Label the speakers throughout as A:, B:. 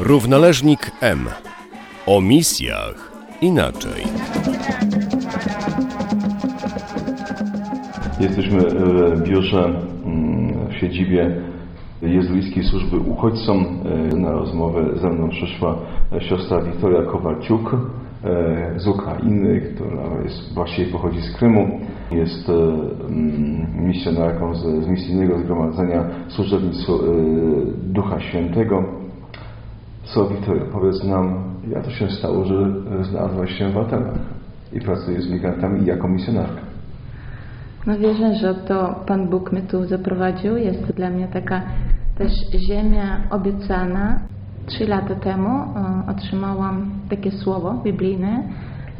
A: Równoleżnik M. O misjach inaczej.
B: Jesteśmy w biurze mm, w siedzibie Jezuickiej Służby Uchodźcom. E, Na rozmowę ze mną przyszła siostra Wiktoria Kowalciuk e, z Ukrainy, która jest, właściwie pochodzi z Krymu. Jest e, mm, misjonarką z, z misyjnego zgromadzenia Służebnictwo Ducha Świętego. Co Wiktoria, powiedz nam, jak to się stało, że znalazłaś się w Atenach i pracujesz z migrantami jako misjonarka?
C: No wierzę, że to Pan Bóg mnie tu zaprowadził. Jest to dla mnie taka też ziemia obiecana. Trzy lata temu e, otrzymałam takie słowo biblijne,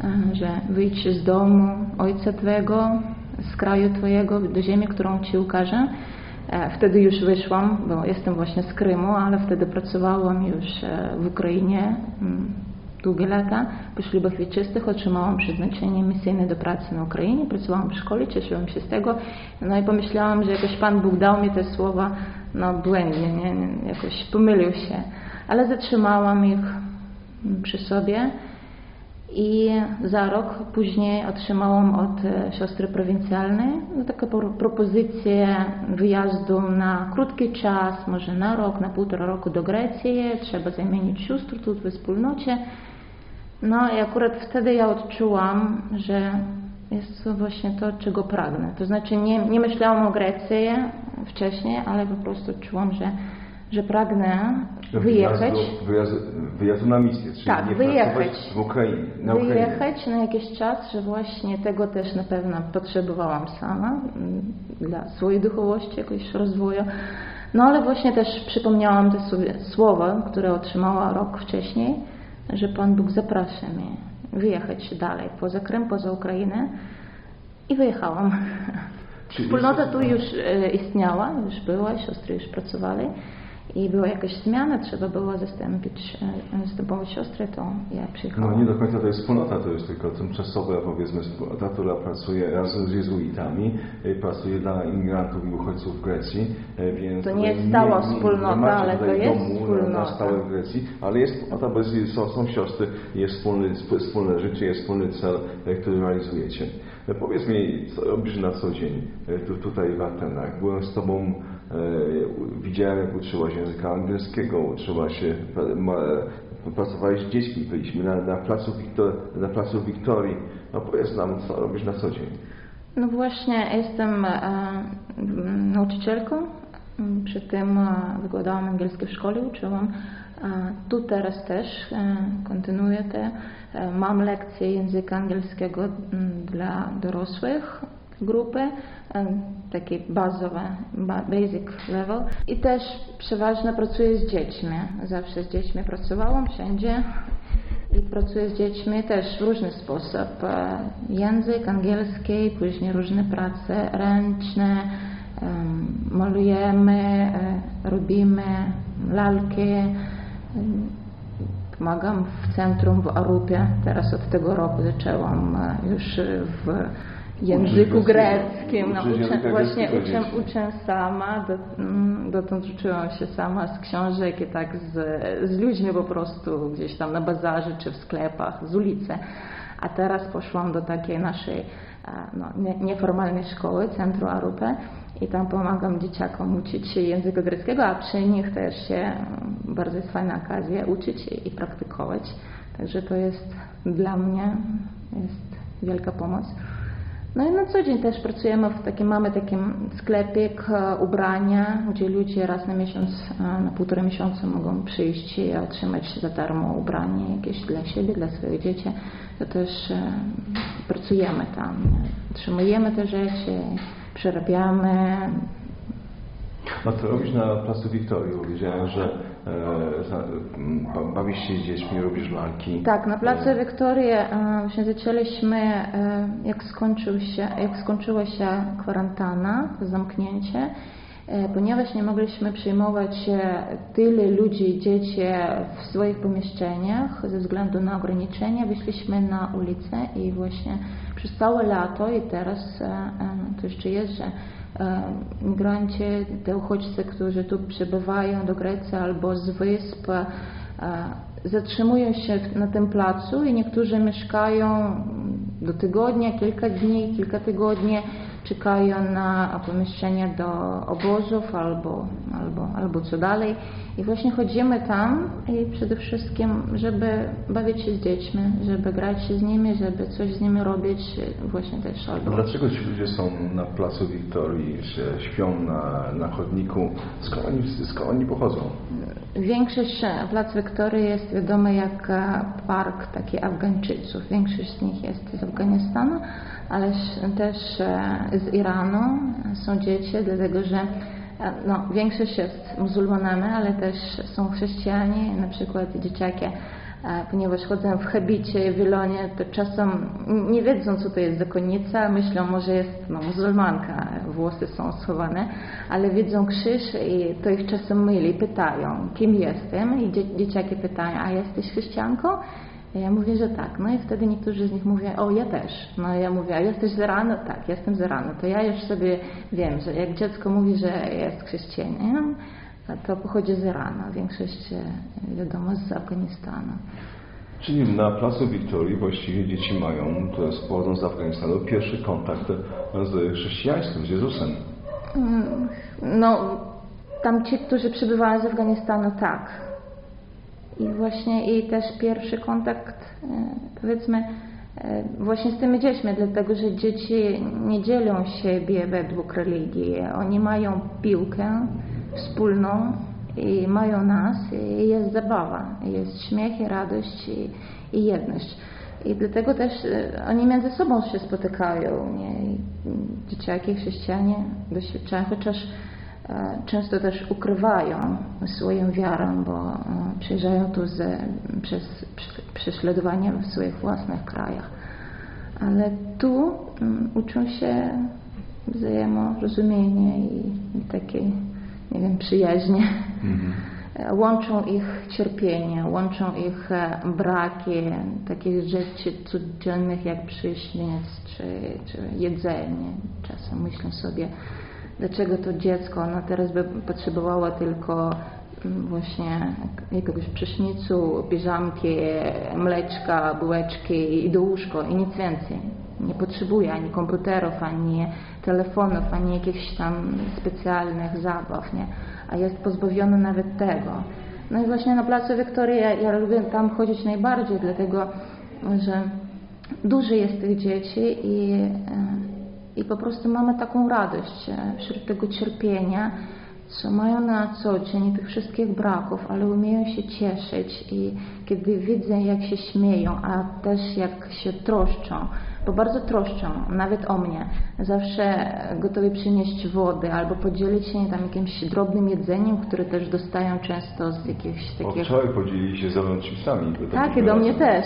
C: e, że wyjdź z domu Ojca Twego, z kraju Twojego do ziemi, którą Ci ukażę. E, Wtedy już wyszłam, bo jestem właśnie z Krymu, ale wtedy pracowałam już e, w Ukrainie mm, długie lata. Po ślubach wieczystych otrzymałam przeznaczenie misyjne do pracy na Ukrainie. Pracowałam w szkole, cieszyłam się z tego. No i pomyślałam, że jakoś Pan Bóg dał mi te słowa no błędnie, nie? Jakoś pomylił się. Ale zatrzymałam ich mm, przy sobie. I za rok później otrzymałam od e, siostry prowincjalnej no, taką pro- propozycję wyjazdu na krótki czas, może na rok, na półtora roku do Grecji. Trzeba zamienić sióstr tu we wspólnocie. No i akurat wtedy ja odczułam, że jest to właśnie to, czego pragnę. To znaczy nie, nie myślałam o Grecji wcześniej, ale po prostu czułam, że, że pragnę wyjechać.
B: Wyjazdu, wyjazdu, wyjazdu na misję, czyli
C: Tak,
B: nie
C: wyjechać.
B: w Ukrainie, na Ukrainie.
C: wyjechać na jakiś czas, że właśnie tego też na pewno potrzebowałam sama mm, dla swojej duchowości, jakiegoś rozwoju. No ale właśnie też przypomniałam te sobie słowa, które otrzymała rok wcześniej, że Pan Bóg zaprasza mnie wyjechać dalej, poza Krym, poza Ukrainę i wyjechałam.
B: Czyli
C: Wspólnota tu już e, istniała, już była, siostry już pracowały i była jakaś zmiana, trzeba było zastąpić, e, zastępować siostry, to ja przyjechałam.
B: No nie do końca to jest wspólnota, to jest tylko tymczasowa powiedzmy wspólnota, która pracuje razem z jezuitami, y, pracuje dla imigrantów i uchodźców w Grecji, y, więc
C: To nie jest stała wspólnota,
B: nie
C: ale to jest
B: domu
C: wspólnota.
B: na stałe w Grecji, ale jest wspólnota, bo są, są siostry, jest wspólny, sp- wspólne życie, jest wspólny cel, który realizujecie. Y, Powiedz mi, co robisz na co dzień y, tu, tutaj w Atenach? Byłem z Tobą E, Widziałem, jak uczyłaś języka angielskiego, uczyłaś się, ma- pracowałeś z dziećmi, byliśmy na, na, placu Wiktor, na placu Wiktorii. No powiedz nam, co robisz na co dzień.
C: No właśnie, jestem e, nauczycielką. Przy tym e, wykładałam angielski w szkole, uczyłam. Tu teraz też e, kontynuuję te. E, Mam lekcje języka angielskiego m, dla dorosłych grupy, e, takie bazowe, ba- basic level. I też przeważnie pracuję z dziećmi. Zawsze z dziećmi pracowałam wszędzie i pracuję z dziećmi też w różny sposób. Język angielski, później różne prace ręczne, em, malujemy, robimy lalki. Pomagam w centrum w Arupie. Teraz od tego roku zaczęłam e, już w języku
B: Uczysz
C: greckim. No, uczę, właśnie uczę, uczę sama, mm, dotąd uczyłam się sama z książek i tak z, z ludźmi po prostu gdzieś tam na bazarze czy w sklepach, z ulicy. A teraz poszłam do takiej naszej e, no, nie- nieformalnej szkoły, Centrum Arupę i tam pomagam dzieciakom uczyć się języka greckiego, a przy nich też się mm, bardzo jest fajna okazja uczyć i, i praktykować. Także to jest dla mnie jest wielka pomoc. No i na co dzień też pracujemy w takim, mamy taki sklepik e, ubrania, gdzie ludzie raz na miesiąc, e, na półtora miesiąca mogą przyjść i otrzymać za darmo ubranie jakieś dla siebie, dla swoich dzieci. To też e, pracujemy tam, otrzymujemy te rzeczy, przerabiamy.
B: No to robisz na placu Wiktorii, wiedziałem, że e, bawisz się z dziećmi, robisz lalki.
C: Tak, na placu Wiktorii e, właśnie zaczęliśmy, e, jak, skończył się, jak skończyła się kwarantanna, zamknięcie, e, ponieważ nie mogliśmy przyjmować e, tyle ludzi i dzieci w swoich pomieszczeniach ze względu na ograniczenia, wyszliśmy na ulicę i właśnie przez całe lato i teraz e, e, to jeszcze jest, że e, migranci, te uchodźcy, którzy tu przybywają do Grecji albo z wysp, Zatrzymują się na tym placu i niektórzy mieszkają do tygodnia, kilka dni, kilka tygodni czekają na pomieszczenie do obozów albo, albo, albo co dalej. I właśnie chodzimy tam i przede wszystkim, żeby bawić się z dziećmi, żeby grać się z nimi, żeby coś z nimi robić właśnie też. Albo...
B: Dlaczego ci ludzie są na placu Wiktorii, że śpią na, na chodniku? Skąd oni, skąd oni pochodzą?
C: Większość Plac Wiktorii jest wiadomy jak park taki Afgańczyków. Większość z nich jest z Afganistanu, ale też z Iranu są dzieci, dlatego że no, większość jest muzułmanami, ale też są chrześcijanie, na przykład dzieciaki, ponieważ chodzą w habicie, w wilonie, to czasem nie wiedzą, co to jest zakonnica, myślą, może jest no, muzułmanka, włosy są schowane, ale widzą krzyż i to ich czasem myli, pytają, kim jestem? I dzieciaki pytają, a jesteś chrześcijanką? Ja mówię, że tak. No i wtedy niektórzy z nich mówią, o ja też. No ja mówię, a jesteś z Iranu? Tak, jestem z Iranu. To ja już sobie wiem, że jak dziecko mówi, że jest chrześcijaninem, to pochodzi z Iranu. Większość wiadomo z Afganistanu.
B: Czyli na Placu Wiktorii właściwie dzieci mają, to jest pochodzą z Afganistanu, pierwszy kontakt z chrześcijaństwem, z Jezusem.
C: No, tam ci, którzy przybywają z Afganistanu, tak i właśnie i też pierwszy kontakt, e, powiedzmy, e, właśnie z tymi dziećmi, dlatego że dzieci nie dzielą siebie według religii. Oni mają piłkę wspólną i mają nas i jest zabawa, jest śmiech i radość i, i jedność. I dlatego też e, oni między sobą się spotykają. Nie? Dzieciaki, chrześcijanie doświadczają, chociaż często też ukrywają swoją wiarę, bo e, przyjeżdżają tu z, przez prześladowanie w swoich własnych krajach. Ale tu mm, uczą się wzajemorozumienia i, i takiej, nie wiem, przyjaźnie. Mhm. Łączą ich cierpienie, łączą ich braki takich rzeczy codziennych jak prysznic czy, czy jedzenie. Czasem myślę sobie, dlaczego to dziecko, ono teraz by potrzebowało tylko mm, właśnie jakiegoś prysznicu, piżamki, mleczka, bułeczki i do łóżko i nic więcej. Nie potrzebuje ani komputerów, ani telefonów, ani jakichś tam specjalnych zabaw, nie? a jest pozbawiony nawet tego. No i właśnie na Placu Wiktorii ja, ja lubię tam chodzić najbardziej, dlatego że dużo jest tych dzieci i i po prostu mamy taką radość wśród tego cierpienia, co mają na co dzień tych wszystkich braków, ale umieją się cieszyć i kiedy widzę, jak się śmieją, a też jak się troszczą, bo bardzo troszczą, nawet o mnie. Zawsze gotowi przynieść wody albo podzielić się tam jakimś drobnym jedzeniem, które też dostają często z jakichś takich...
B: Wczoraj podzielili się ze mną chipsami.
C: Tak, i do mnie też.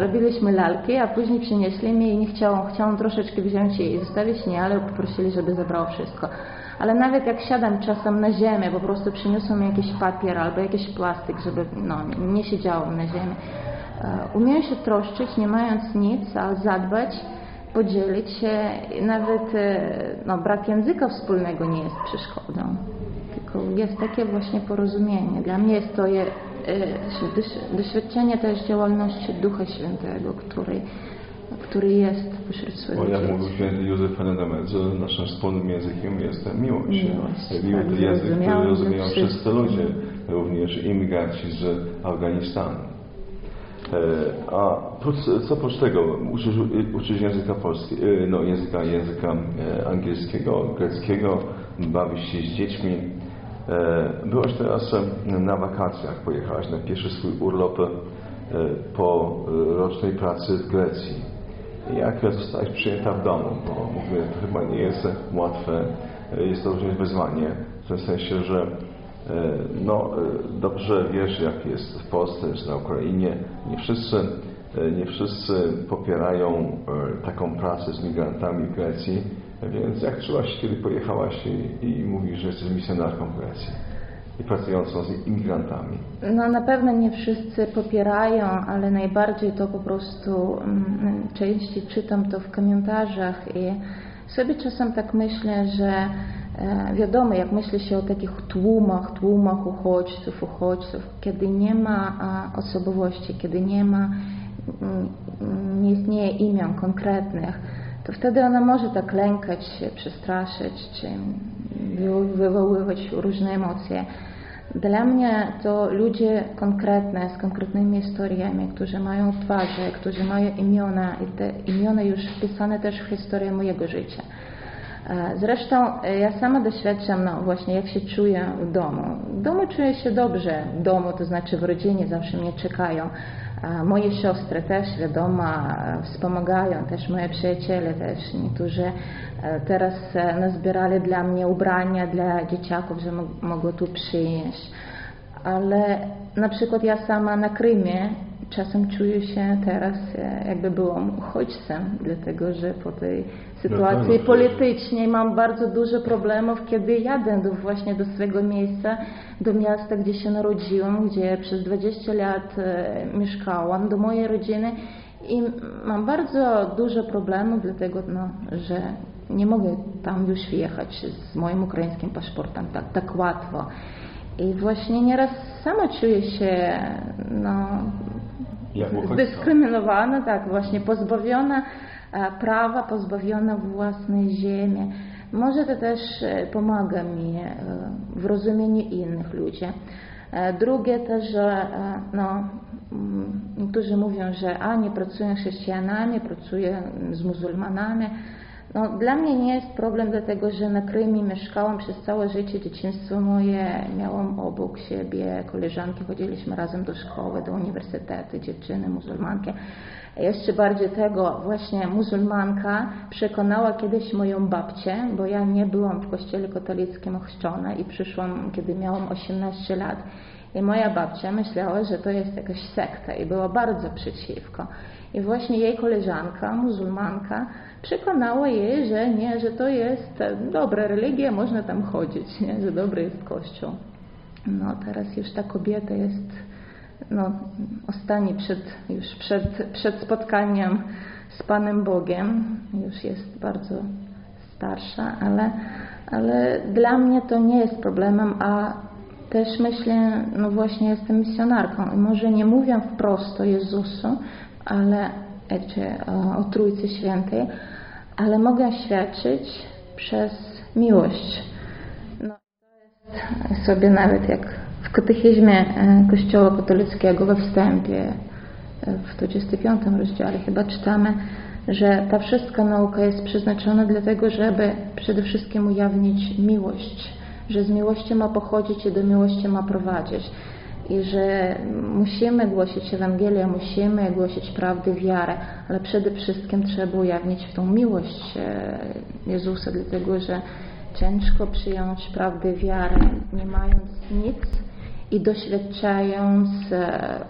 C: Robiliśmy lalki, a później przynieśli mi i nie chciałam, chciałam troszeczkę wziąć i zostawić, nie, ale poprosili, żeby zabrał wszystko ale nawet jak siadam czasem na ziemię, po prostu przyniosą mi jakiś papier albo jakiś plastyk, żeby no, nie siedziałam na ziemi. E, umiem się troszczyć, nie mając nic, ale zadbać, podzielić się. Nawet e, no, brak języka wspólnego nie jest przeszkodą, tylko jest takie właśnie porozumienie. Dla mnie jest to je, e, doświadczenie też działalności Ducha Świętego, który który jest pośród swoich
B: Bo jak mówił święty Józef Fenedemet, że naszym wspólnym językiem jest miłość. miłość Miły tak, język, który rozumieją wszyscy ludzie, również imigranci z Afganistanu. E, a co oprócz tego, uczysz, uczysz języka polskiego, e, no języka, języka e, angielskiego, greckiego, bawisz się z dziećmi. Byłaś teraz na wakacjach, pojechałaś na pierwszy swój urlop po rocznej pracy w Grecji jak zostałeś przyjęta w domu, bo mówię, to chyba nie jest łatwe, jest to również wyzwanie, w tym sensie, że e, no, e, dobrze wiesz, jak jest w Polsce na Ukrainie. Nie wszyscy, e, nie wszyscy popierają taką pracę z migrantami w Grecji, więc jak czułaś, kiedy pojechałaś i, i mówisz, że jesteś misjonarką w Grecji? Pracującą z imigrantami?
C: No na pewno nie wszyscy popierają, ale najbardziej to po prostu um, częściej czytam to w komentarzach i sobie czasem tak myślę, że E, wiadomo, jak myśli się o takich tłumach, tłumach uchodźców, uchodźców, kiedy nie ma osobowości, kiedy nie ma, mm, nie istnieje imion konkretnych, to wtedy ona może tak lękać się, przestraszyć, czy wywoływać różne emocje. Dla mnie to ludzie konkretne, z konkretnymi historiami, którzy mają twarze, którzy mają imiona i te imiona już wpisane też w historię mojego życia. E, zresztą e, ja sama doświadczam, no właśnie, jak się czuję w domu. W domu czuję się dobrze, w domu, to znaczy w rodzinie zawsze mnie czekają. Moje siostry też, wiadomo, wspomagają, też moje przyjaciele też. Niektórzy e, teraz nazbierali dla mnie ubrania dla dzieciaków, że mogło tu przyjść. Ale na przykład ja sama na Krymie czasem czuję się teraz, e, jakby byłam uchodźcem, dlatego że po tej sytuacji no, politycznej. Mam bardzo dużo problemów, kiedy jadę do, właśnie do swojego miejsca, do miasta, gdzie się narodziłam, gdzie przez 20 lat e, mieszkałam, do mojej rodziny i mam bardzo dużo problemów, dlatego no, że nie mogę tam już wjechać z moim ukraińskim paszportem tak, tak łatwo. I właśnie nieraz sama czuję się no, zdyskryminowana, tak, właśnie pozbawiona prawa, pozbawiona własnej ziemi. Może to też e, pomaga mi e, w rozumieniu innych ludzi. Drugie też, że no, mm, niektórzy mówią, że a nie pracuję z chrześcijanami, pracuję z muzułmanami. No, dla mnie nie jest problem, dlatego że na Krymie mieszkałam przez całe życie, dzieciństwo moje, miałam obok siebie koleżanki, chodziliśmy razem do szkoły, do uniwersytetu, dziewczyny, muzułmanki. Jeszcze bardziej tego, właśnie muzułmanka przekonała kiedyś moją babcię, bo ja nie byłam w kościele katolickim ochrzczona i przyszłam, kiedy miałam 18 lat. I moja babcia myślała, że to jest jakaś sekta i była bardzo przeciwko. I właśnie jej koleżanka, muzułmanka, przekonała jej, że nie, że to jest dobra religia, można tam chodzić, nie, że dobry jest Kościół. No teraz już ta kobieta jest no, ostatni przed, już przed, przed spotkaniem z Panem Bogiem, już jest bardzo starsza, ale, ale dla mnie to nie jest problemem, a też myślę, no właśnie jestem misjonarką i może nie mówię wprost o Jezusu, ale czy o Trójcy Świętej, ale mogę świadczyć przez miłość. No, sobie nawet jak w katechizmie e, Kościoła katolickiego we wstępie, e, w 25 rozdziale chyba czytamy, że ta wszystka nauka jest przeznaczona dlatego, żeby przede wszystkim ujawnić miłość, że z miłości ma pochodzić i do miłości ma prowadzić. I że musimy głosić Ewangelię, musimy głosić prawdę, wiarę, ale przede wszystkim trzeba ujawnić tą miłość e, Jezusa, dlatego że ciężko przyjąć prawdę, wiarę, nie mając nic i doświadczając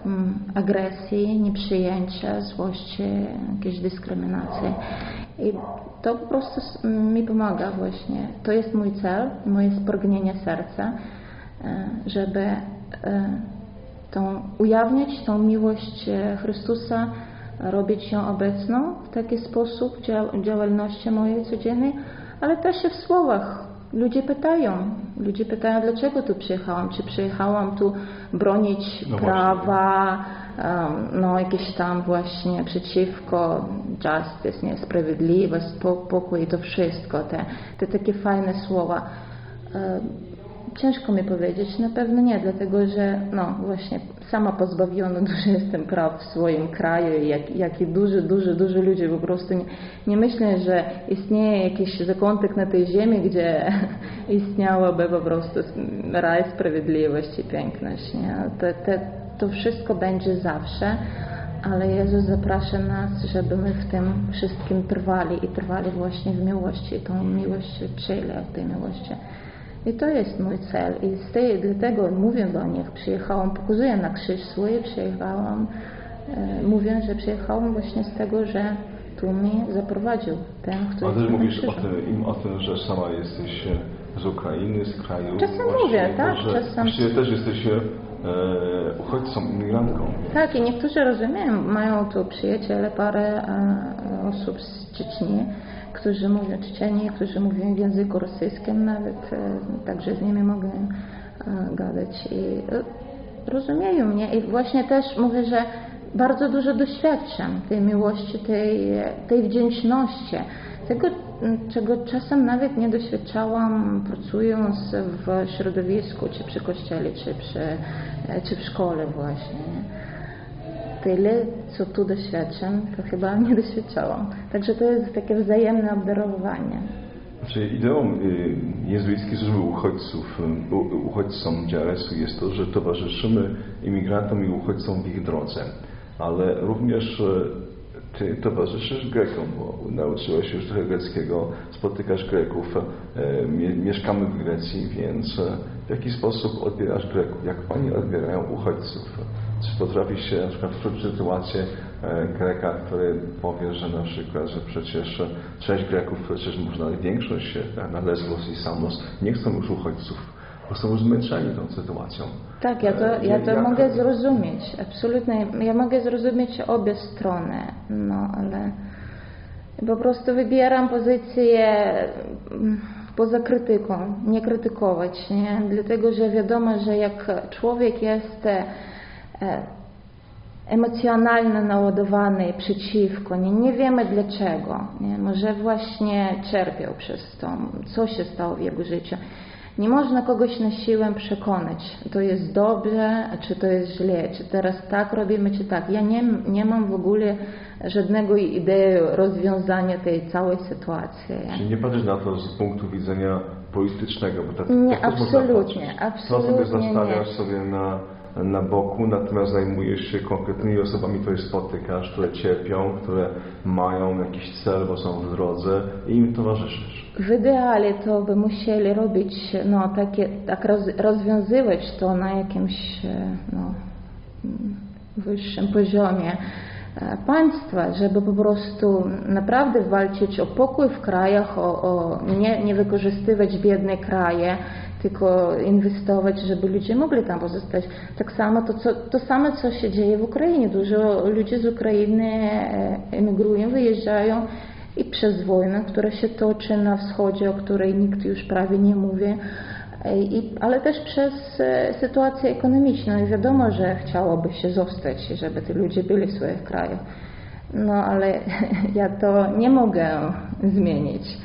C: um, agresji, nieprzyjęcia, złości, jakiejś dyskryminacji. I to po prostu mi pomaga właśnie. To jest mój cel, moje spragnienie serca, e, żeby E, tą, ujawniać tą miłość e, Chrystusa, robić ją obecną w taki sposób w działalności mojej codziennej, ale też w słowach. Ludzie pytają, ludzie pytają, dlaczego tu przyjechałam? Czy przyjechałam tu bronić no prawa, um, no jakieś tam właśnie przeciwko justice, niesprawiedliwość, pokój i to wszystko, te, te takie fajne słowa. Ciężko mi powiedzieć, na pewno nie, dlatego że no właśnie sama pozbawiona dużo jestem praw w swoim kraju jak, jak i dużo, dużo, dużo ludzi po prostu nie, nie myślę, że istnieje jakiś zakątek na tej ziemi, gdzie istniałaby po prostu raj sprawiedliwości i piękność. Nie? To, to, wszystko będzie zawsze, ale Jezus zaprasza nas, żeby my w tym wszystkim trwali i trwali właśnie w miłości, tą miłość czyli od tej miłości. I to jest mój cel. I z tej, dlatego mówię do nich, przyjechałam, pokazuję na krzyż swój, przyjechałam, e, mówię, że przyjechałam właśnie z tego, że tu mnie zaprowadził ten, który
B: Ale też mówisz o tym, im o tym, że sama jesteś z Ukrainy, z kraju.
C: Czasem mówię, tak,
B: Że
C: czasem-
B: właściwie też jesteś e, uchodźcą, imigrantką.
C: Tak, i niektórzy rozumieją, mają tu przyjaciele, parę e, osób z Czeczni, którzy mówią Czeczenie, którzy mówią w języku rosyjskim nawet, e, także z nimi mogę e, gadać. I e, rozumieją mnie i właśnie też mówię, że bardzo dużo doświadczam tej miłości, tej, tej wdzięczności. Tego, czego czasem nawet nie doświadczałam pracując w środowisku, czy przy kościele, czy, przy, czy w szkole właśnie. Tyle, co tu doświadczam, to chyba nie doświadczałam. Także to jest takie wzajemne obdarowanie.
B: Znaczy ideą y, jezuickiej służby uchodźców, y, u- uchodźcom Dziaresu jest to, że towarzyszymy imigrantom i uchodźcom w ich drodze, ale również y, ty towarzyszysz Grekom, bo nauczyłeś się już trochę greckiego, spotykasz Greków, y, mie- mieszkamy w Grecji, więc y, w jaki sposób odbierasz Greków? Jak oni odbierają uchodźców? Czy potrafisz się na przykład wczuć w sytuację e, Greka, który powie, że na przykład, że przecież część Greków, przecież można większość e, na Lesbos i Samos nie chcą już uchodźców, bo są zmęczeni tą sytuacją.
C: Tak, ja to,
B: E,
C: ja to
B: jak-
C: mogę zrozumieć, absolutnie. Ja mogę zrozumieć obie strony, no ale po prostu wybieram pozycję mm, poza krytyką, nie krytykować, nie? Dlatego, że wiadomo, że jak człowiek jest e, emocjonalnie naładowany przeciwko, nie, nie wiemy dlaczego, nie? może właśnie cierpiał przez to, co się stało w jego życiu. Nie można kogoś na siłę przekonać, to jest dobrze, czy to jest źle, czy teraz tak robimy, czy tak. Ja nie, nie mam w ogóle żadnego idei rozwiązania tej całej sytuacji.
B: Czyli nie patrzysz na to z punktu widzenia politycznego, bo tak,
C: Nie,
B: tak też można
C: absolutnie,
B: patrzeć. Sobie
C: absolutnie
B: zostawiasz
C: nie.
B: sobie na, na boku, natomiast zajmujesz się konkretnymi osobami, które spotykasz, które cierpią, które mają jakiś cel, bo są w drodze i im towarzyszysz.
C: W ideale to by musieli robić, no, takie, tak roz, rozwiązywać to na jakimś e, no, mm, wyższym poziomie e, państwa, żeby po prostu naprawdę walczyć o pokój w krajach, o, o nie, nie wykorzystywać biedne kraje, tylko inwestować, żeby ludzie mogli tam pozostać. Tak samo to, co, to samo, co się dzieje w Ukrainie. Dużo ludzi z Ukrainy e, emigrują, wyjeżdżają i przez wojnę, która się toczy na wschodzie, o której nikt już prawie nie mówi, e, i, ale też przez e, sytuację ekonomiczną. I wiadomo, że chciałoby się zostać, żeby ci ludzie byli w swoich krajach. No ale ja to nie mogę zmienić.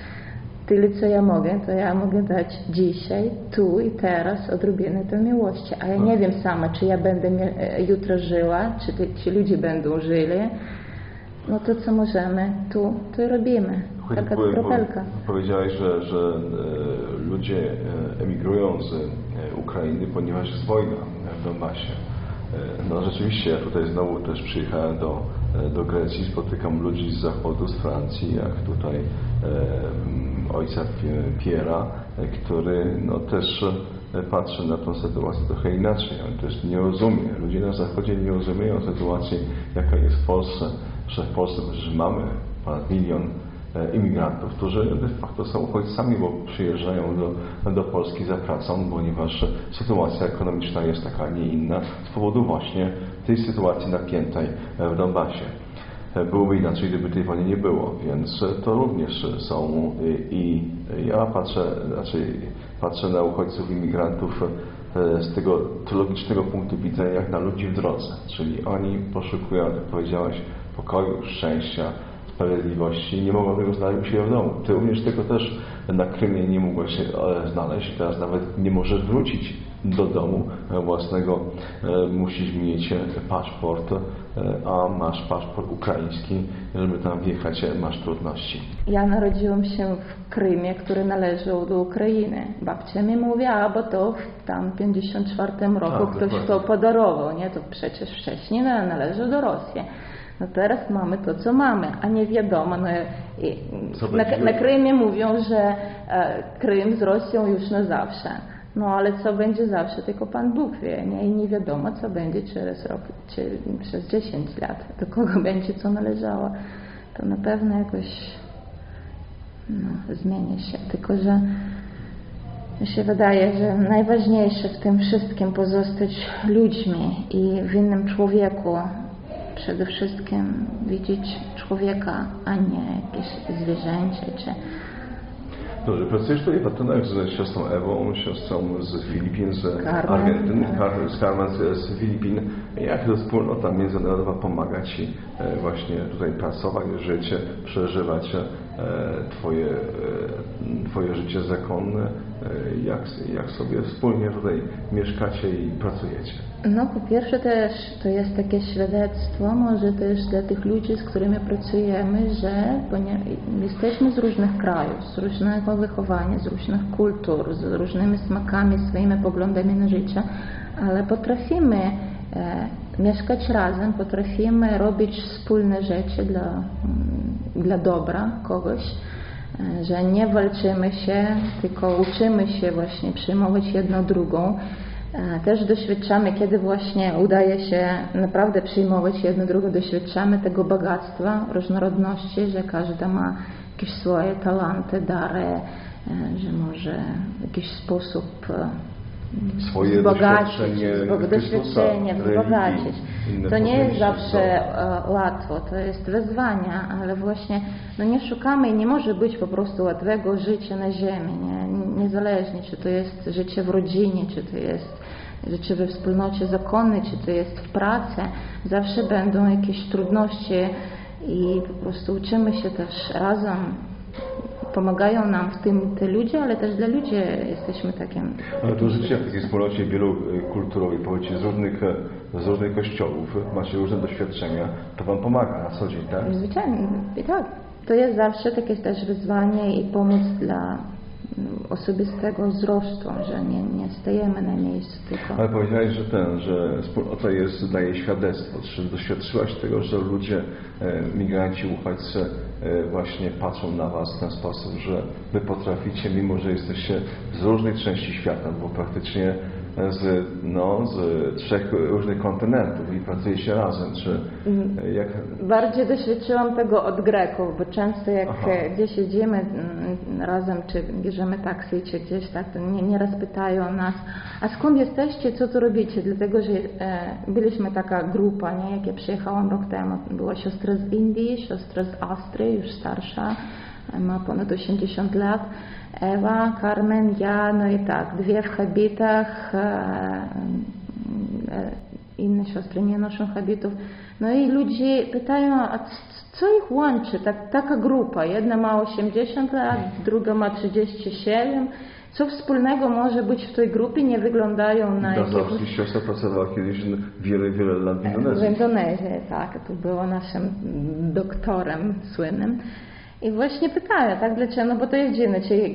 C: Tyle, co ja mogę, to ja mogę dać dzisiaj, tu i teraz odrobinę tej miłości. A ja nie wiem sama, czy ja będę jutro żyła, czy ci ludzie będą żyli. No to, co możemy, tu, to robimy. Taka
B: Były-
C: kropelka.
B: Powiedziałeś, że, że e, ludzie e, emigrują z e, Ukrainy, ponieważ jest wojna w Donbasie. No rzeczywiście, ja tutaj znowu też przyjechałem do, do Grecji, spotykam ludzi z zachodu, z Francji, jak tutaj e, ojca Pie- Piera, który no, też e, patrzy na tą sytuację trochę inaczej. On też nie rozumie. Ludzie na zachodzie nie rozumieją sytuacji, jaka jest w Polsce, że w Polsce mamy ponad milion e, imigrantów, którzy de facto są uchodźcami, bo przyjeżdżają do, do Polski za pracą, ponieważ sytuacja ekonomiczna jest taka, a nie inna z powodu właśnie tej sytuacji napiętej e, w Donbasie. E, Byłoby inaczej, gdyby tej wojny nie było, więc e, to również są e, i ja patrzę, znaczy patrzę na uchodźców, imigrantów z tego teologicznego punktu widzenia jak na ludzi w drodze, czyli oni poszukują, jak powiedziałeś, pokoju, szczęścia, sprawiedliwości, nie mogą tego znaleźć u siebie w domu. Ty również tego też na Krymie nie mogłeś się znaleźć, teraz nawet nie możesz wrócić do domu e, własnego, e, musisz mieć e, paszport, a masz paszport ukraiński, żeby tam wjechać masz trudności.
C: Ja narodziłam się w Krymie, który należał do Ukrainy. Babcia mi mówi, a bo to w tam 54 roku
B: Tak,
C: ktoś
B: dokładnie.
C: to podarował, nie? To przecież wcześniej na- należy do Rosji. No teraz mamy to, co mamy, a nie wiadomo. No, na, na? Krymie mówią, że e, Krym z Rosją już na zawsze. No ale co będzie zawsze, tylko Pan Bóg wie, nie? I nie wiadomo, co będzie przez rok, czy przez 10 lat, do kogo będzie co należało. To na pewno jakoś no, zmieni się. Tylko, że mi się wydaje, że najważniejsze w tym wszystkim pozostać ludźmi i w innym człowieku przede wszystkim widzieć człowieka, a nie jakieś zwierzęcie czy
B: Dobrze, pracujesz tutaj w Atenach z siostrą Ewą, siostrą z Filipin, z
C: Carmen.
B: Argentyny, z Carmen z, z Filipin. Jak ta wspólnota międzynarodowa pomaga Ci e, właśnie tutaj pracować, żyć, przeżywać e, twoje, e, twoje życie zakonne? Jak, jak sobie wspólnie tutaj mieszkacie i pracujecie?
C: No, po pierwsze też to jest takie świadectwo, może też dla tych ludzi, z którymi pracujemy, że jesteśmy z różnych krajów, z różnego wychowania, z różnych kultur, z różnymi smakami, swoimi poglądami na życie, ale potrafimy mieszkać razem, potrafimy robić wspólne rzeczy dla, mm, dla dobra kogoś e, że nie walczymy się, tylko uczymy się właśnie przyjmować jedną drugą. E, Też doświadczamy, kiedy właśnie udaje się naprawdę przyjmować jedno drugą, doświadczamy tego bogactwa, różnorodności, że każdy ma jakieś swoje talenty, dary, e, że może w jakiś sposób e,
B: Swoje
C: wzbogacić,
B: doświadczenie
C: wzbogacić. To nie jest zawsze
B: do-
C: e, łatwo, to jest wyzwania, ale właśnie no nie szukamy i nie może być po prostu łatwego życia na ziemi, nie? niezależnie czy to jest życie w rodzinie, czy to jest życie we wspólnocie zakonnej, czy to jest w pracy, zawsze będą jakieś trudności i po prostu uczymy się też razem. Pomagają nam w tym te ludzie, ale też dla ludzi jesteśmy takim.
B: Ale to życie w takiej wspólnocie wielokulturowej, powiedzcie, z różnych, e, z różnych kościołów, macie różne doświadczenia, to Wam pomaga na co dzień, tak?
C: Zwyczajnie, i tak. To jest zawsze takie też wyzwanie i pomoc dla osobistego wzrostu, że nie, nie stajemy na miejscu tylko.
B: Ale powiedziałeś, że ten, że wspólnota jest, daje świadectwo. Czy doświadczyłaś tego, że ludzie, e, migranci, uchodźcy e, właśnie patrzą na Was w ten sposób, że Wy potraficie, mimo że jesteście z różnych części świata, bo praktycznie z, no, z trzech różnych kontynentów i pracujecie razem, czy e, jak...
C: Bardziej doświadczyłam tego od Greków, bo często jak
B: Aha.
C: gdzieś jedziemy mm, razem, czy bierzemy taksy, czy gdzieś tak, to nie, nieraz pytają nas, a skąd jesteście, co tu robicie? Dlatego, że e, byliśmy taka grupa, nie? jak ja przyjechałam rok temu, była siostra z Indii, siostra z Austrii, już starsza, ma ponad 80 lat, Ewa, Carmen, ja, no i tak, dwie w habitach, e, e, inne siostry nie noszą habitów. No i ludzie pytają, a co ich łączy? Tak, taka grupa, jedna ma 80 lat, druga ma 37. Co wspólnego może być w tej grupie? Nie wyglądają na jakiegoś...
B: Dazowski siostra pracowała kiedyś wiele, wiele lat w
C: W
B: Indonezji.
C: Indonezji, tak. To było naszym doktorem słynnym. I właśnie pytają, tak, dlaczego? No bo to jest dziwne, czy jak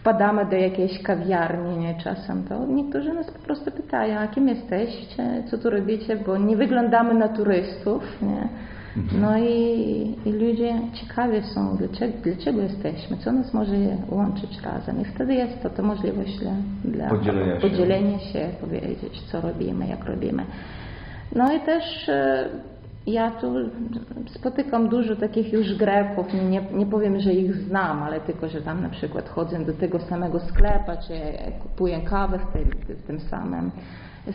C: wpadamy do jakiejś kawiarni, nie, czasem, to niektórzy nas po prostu pytają, a kim jesteście, co tu robicie, bo nie wyglądamy na turystów, nie. No i, i ludzie ciekawi są, dlaczego, dlaczego jesteśmy, co nas może łączyć razem. I wtedy jest to, to możliwość dla, dla
B: Podzielenia się.
C: podzielenia się, powiedzieć, co robimy, jak robimy. No i też e, ja tu spotykam dużo takich już Greków, nie, nie powiem, że ich znam, ale tylko, że tam na przykład chodzę do tego samego sklepa, czy kupuję kawę w, tej, w tym samym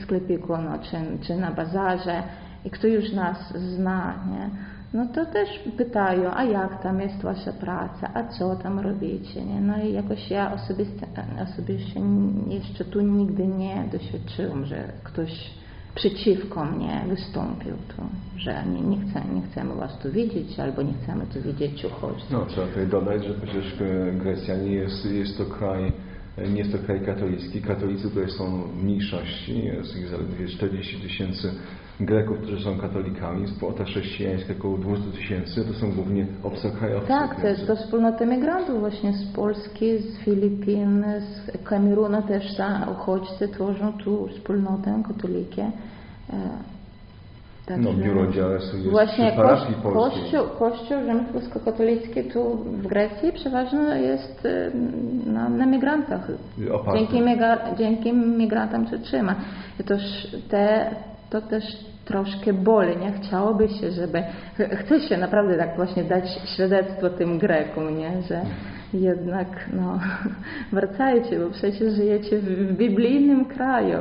C: sklepiku, no, czy, czy na bazarze i kto już nas zna, nie? no to też pytają, a jak tam jest wasza praca, a co tam robicie, nie? No i jakoś ja osobiście, osobiście jeszcze tu nigdy nie doświadczyłam, że ktoś przeciwko mnie wystąpił, to, że nie, nie, chcę, nie chcemy was tu widzieć, albo nie chcemy tu widzieć uchodźców.
B: No, trzeba tutaj dodać, że przecież e, Grecja nie jest, jest to kraj, e, nie jest to kraj katolicki. Katolicy tutaj są w mniejszości, jest ich zaledwie 40 tysięcy Greków, którzy są katolikami, wspólnota chrześcijańska około 200 tysięcy, to są głównie obcokrajowcy.
C: Tak, to jest to wspólnota migrantów właśnie z Polski, z Filipin, z Kamerunu też ta uchodźcy tworzą tu wspólnotę katolikie.
B: No,
C: także-
B: biuro działu jest
C: Właśnie
B: parafii polskiej.
C: kościół, kościół rzymskokatolicki tu w Grecji przeważnie jest e, na, na migrantach. Dzięki, migra, dzięki migrantom się trzyma. I toż te, to też troszkę boli, nie? Chciałoby się, żeby... ch- Chce się naprawdę tak właśnie dać świadectwo tym Grekom, nie? Że jednak no, wracajcie, bo przecież żyjecie w biblijnym kraju,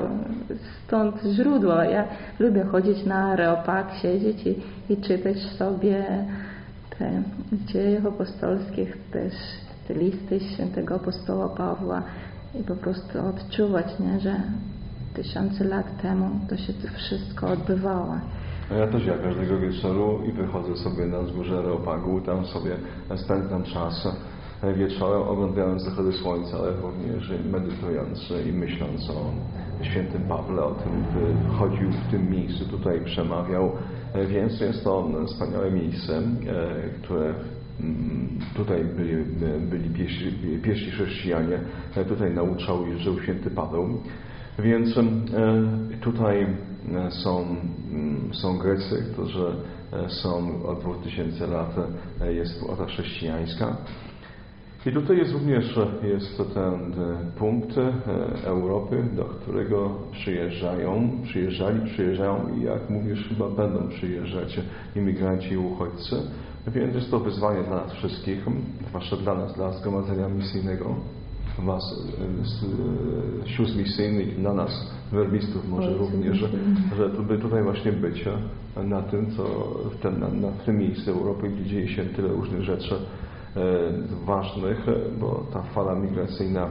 C: stąd źródło. Ja lubię chodzić na areopag, siedzieć i, i czytać sobie te dzieje apostolskich, też te listy świętego apostoła Pawła i po prostu odczuwać, nie, że tysiące lat temu to się to wszystko odbywało.
B: A Ja też ja każdego wieczoru i wychodzę sobie na wzgórze Areopagu, tam sobie spędzam czas wieczorem oglądając zachody słońca, ale również medytując i myśląc o świętym Pawle, o tym, by chodził w tym miejscu, tutaj przemawiał. Więc jest to wspaniałe miejsce, e, które mm, tutaj byli, byli pierwsi chrześcijanie, e, tutaj nauczał i żył święty Paweł. Więc e, tutaj e, są, mm, są Grecy, którzy e, są od 2000 lat, jest wspólnota chrześcijańska. I tutaj jest również jest ten punkt Europy, do którego przyjeżdżają, przyjeżdżali, przyjeżdżają i jak mówisz, chyba będą przyjeżdżać imigranci i uchodźcy. Więc jest to wyzwanie dla nas wszystkich, zwłaszcza dla nas, dla Zgromadzenia Misyjnego, Was, e, e, sióstr misyjnych i dla nas, werbistów może również, że tu by tutaj właśnie być e, na tym, co w tym, na, na, w tym miejscu Europy, gdzie dzieje się tyle różnych rzeczy ważnych, bo ta fala migracyjna,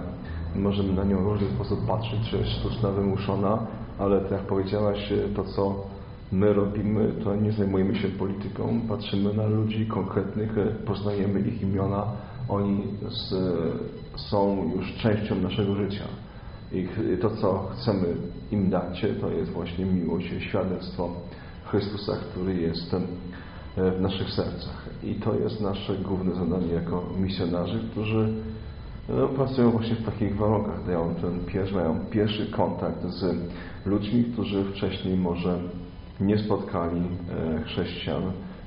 B: możemy na nią w różny sposób patrzeć, że jest sztuczna, wymuszona, ale tak jak powiedziałaś, to co my robimy, to nie zajmujemy się polityką, patrzymy na ludzi konkretnych, poznajemy ich imiona, oni z, są już częścią naszego życia. I to, co chcemy im dać, to jest właśnie miłość, świadectwo Chrystusa, który jest w naszych sercach. I to jest nasze główne zadanie jako misjonarzy, którzy no, pracują właśnie w takich warunkach, dają ten pierwszy, mają pierwszy kontakt z ludźmi, którzy wcześniej może nie spotkali e, chrześcijan,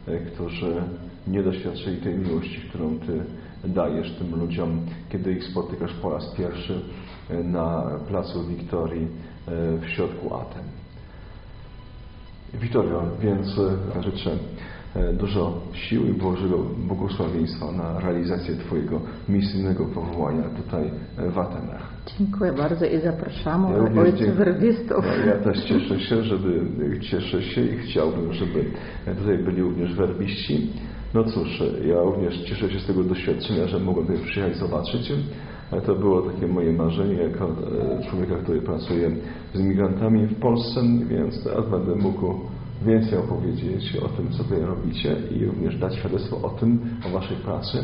B: e, którzy nie doświadczyli tej miłości, którą Ty dajesz tym ludziom, kiedy ich spotykasz po raz pierwszy e, na placu Wiktorii e, w środku Aten. Witorio, więc e, życzę dużo sił i Bożego błogosławieństwa na realizację Twojego misyjnego powołania tutaj w Atenach.
C: Dziękuję bardzo i zapraszamy
B: Ja również
C: ojców werbistów.
B: No, ja też cieszę się, żeby, cieszę się i chciałbym, żeby tutaj byli również werbiści. No cóż, ja również cieszę się z tego doświadczenia, że mogłem tutaj przyjechać zobaczyć. To było takie moje marzenie jako e, człowieka, który pracuje z migrantami w Polsce, więc teraz będę mógł więcej opowiedzieć o tym, co tutaj robicie i również dać świadectwo o tym, o Waszej pracy.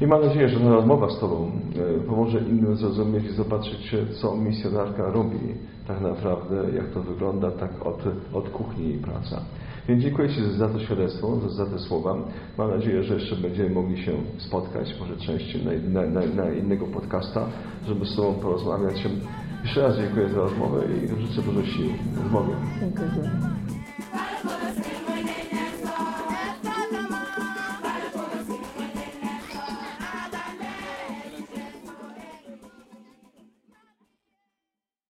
B: I mam nadzieję, że ta rozmowa z Tobą e, pomoże innym zrozumieć i zobaczyć, co misjonarka robi tak naprawdę, jak to wygląda tak od, od kuchni jej praca. Więc dziękuję Ci za to świadectwo, za, te słowa. Mam nadzieję, że jeszcze będziemy mogli się spotkać, może częściej na, na, na, innego podcasta, żeby z Tobą porozmawiać. Jeszcze raz dziękuję za rozmowę i życzę dużo sił. Z Bogiem.
C: Dziękuję.